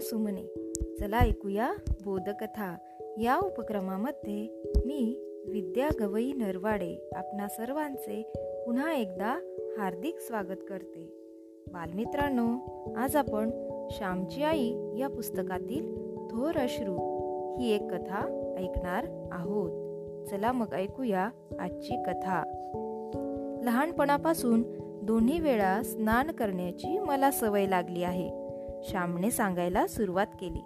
सुमने. चला ऐकूया बोधकथा. या उपक्रमामध्ये मी विद्या गवई नरवाडे आपणा सर्वांचे पुन्हा एकदा हार्दिक स्वागत करते. बालमित्रांनो आज आपण श्यामची आई या पुस्तकातील थोर अश्रू ही एक कथा ऐकणार आहोत. चला मग ऐकूया आजची कथा. लहानपणापासून दोन्ही वेळा स्नान करण्याची मला सवय लागली आहे. श्यामने सांगायला सुरुवात केली.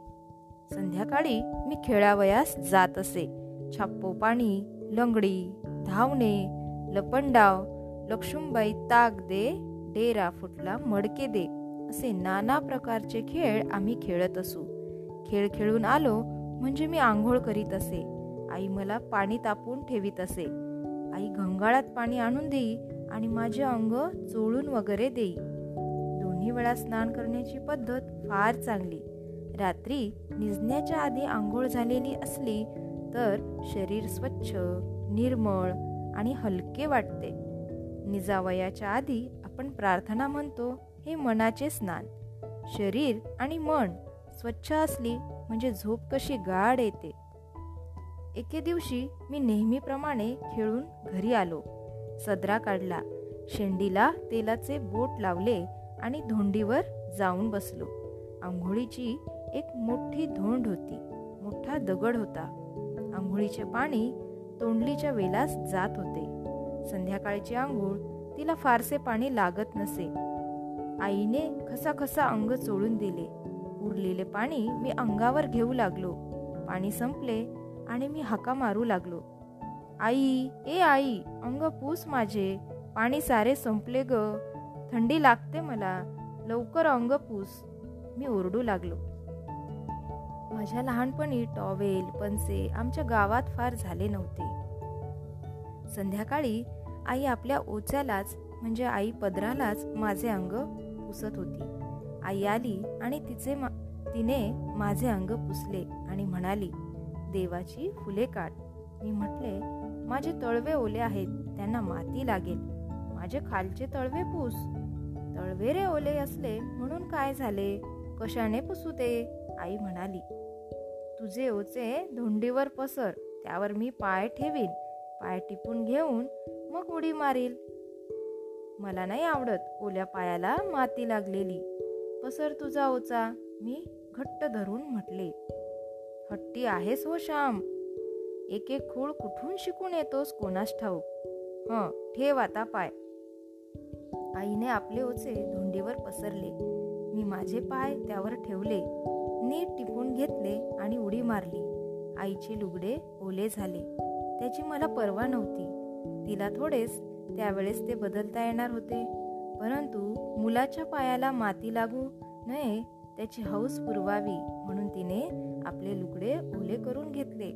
संध्याकाळी मी खेळावयास जात असे. छाप्पो पाणी लंगडी धावणे लपंडाव लक्ष्मीबाई ताक दे डेरा फुटला मडके दे असे नाना प्रकारचे खेळ आम्ही खेळत असू. खेळ खेळून आलो म्हणजे मी आंघोळ करीत असे. आई मला पाणी तापून ठेवीत असे. आई घंगाळात पाणी आणून देई आणि माझे अंग चोळून वगैरे देई. दोन्ही वेळा स्नान करण्याची पद्धत फार चांगली. रात्री निजण्याच्या आधी आंघोळ झालेली असली तर शरीर स्वच्छ निर्मळ आणि हलके वाटते. निजावयाच्या आधी आपण प्रार्थना म्हणतो हे मनाचे स्नान. शरीर आणि मन स्वच्छ असली म्हणजे झोप कशी गाढ येते. एके दिवशी मी नेहमीप्रमाणे खेळून घरी आलो. सदरा काढला. शेंडीला तेलाचे बोट लावले. आणि धोंडीवर जाऊन बसलो. आंघोळीची एक मोठी धोंड होती. मोठा दगड होता. आंघोळीचे पाणी तोंडलीच्या वेलास जात होते. संध्याकाळची आंघोळ तिला फारसे पाणी लागत नसे. आईने खसाखसा अंग चोळून दिले. उरलेले पाणी मी अंगावर घेऊ लागलो. पाणी संपले आणि मी हाका मारू लागलो. आई ए आई अंग पूस माझे. पाणी सारे संपले ग. थंडी लागते मला. लवकर अंग पूस. मी ओरडू लागलो. माझ्या लहानपणी टॉवेल पंचे आमच्या गावात फार झाले नव्हते. संध्याकाळी आई आपल्या ओच्यालाच म्हणजे आई पदरालाच माझे अंग पुसत होती. आई आली आणि तिचे मा तिने माझे अंग पुसले आणि म्हणाली देवाची फुले काढ. मी म्हटले माझे तळवे ओले आहेत त्यांना माती लागेल. माझे खालचे तळवे पूस. तळवेरे ओले असले म्हणून काय झाले? कशाने पुसू ते? आई म्हणाली तुझे ओचे धोंडीवर पसर त्यावर मी पाय ठेवीन पाय टिपून घेऊन मग उडी मारील. मला नाही आवडत ओल्या पायाला माती लागलेली. पसर तुझा ओचा मी घट्ट धरून म्हटले. हट्टी आहेस हो श्याम. एक एक खूळ कुठून शिकून येतोस कोणास ठाऊक? ह ठेव आता पाय. आईने आपले ओचे धोंडीवर पसरले. मी माझे पाय त्यावर ठेवले. नीट टिपून घेतले आणि उडी मारली. आईचे लुगडे ओले झाले. त्याची मला पर्वा नव्हती. तिला थोडेच त्यावेळेस ते बदलता येणार होते. परंतु मुलाच्या पायाला माती लागू नये त्याची हौस पुरवावी म्हणून तिने आपले लुगडे ओले करून घेतले.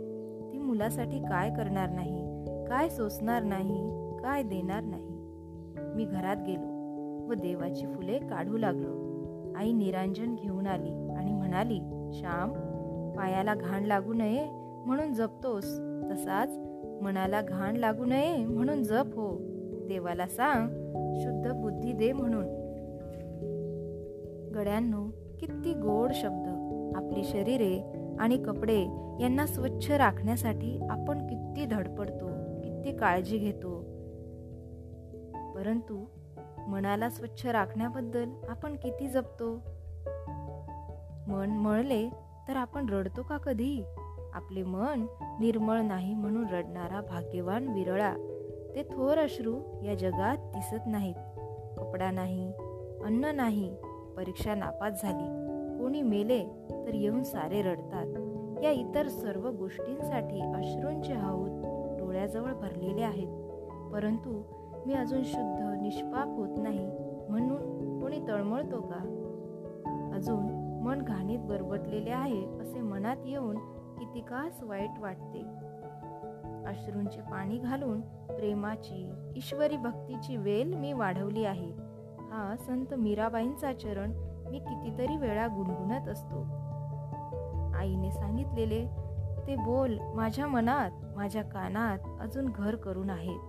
ती मुलासाठी काय करणार नाही? काय सोसणार नाही? काय देणार नाही? मी घरात गेलो. व देवाची फुले काढू लागलो. आई निरांजन घेऊन आली आणि म्हणाली श्याम पायाला घाण लागू नये म्हणून जपतोस. तसाच मनाला घाण लागू नये म्हणून जप हो. देवाला सांग शुद्ध बुद्धी दे म्हणून. गड्यांनो किती गोड शब्द. आपली शरीरे आणि कपडे यांना स्वच्छ राखण्यासाठी आपण किती धडपडतो किती काळजी घेतो. परंतु मनाला स्वच्छ राखण्याबद्दल आपण किती जपतो? मन मळले तर आपण रडतो का कधी? आपले मन निर्मळ नाही म्हणून रडणारा भाग्यवान विरळा. ते थोर अश्रू या जगात दिसत नाहीत. कपडा नाही अन्न नाही परीक्षा नापास झाली. कोणी मेले तर येऊन सारे रडतात. या इतर सर्व गोष्टींसाठी अश्रूंचे हाऊत डोळ्याजवळ भरलेले आहेत. परंतु मी अजून शुद्ध निष्पाप होत नाही म्हणून कोणी तळमळतो का? अजून मन घाणीत बरबटलेले आहे असे मनात येऊन कितिकास वाईट वाटते. अश्रूंचे पाणी घालून प्रेमाची ईश्वरी भक्तीची वेल मी वाढवली आहे. हा संत मीराबाईंचा चरण मी कितीतरी वेळा गुणगुणत असतो. आईने सांगितलेले ते बोल माझ्या मनात माझ्या कानात अजून घर करून आहेत.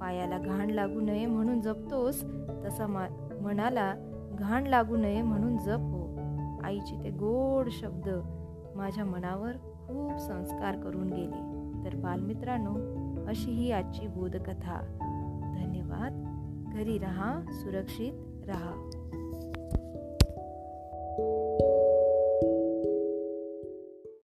पायाला घाण लागू नये म्हणून जपतोस तसा मा मनाला घाण लागू नये म्हणून जप. हो आईचे ते गोड शब्द माझ्या मनावर खूप संस्कार करून गेले. तर बालमित्रांनो अशी ही आजची बोधकथा. धन्यवाद. घरी रहा सुरक्षित रहा.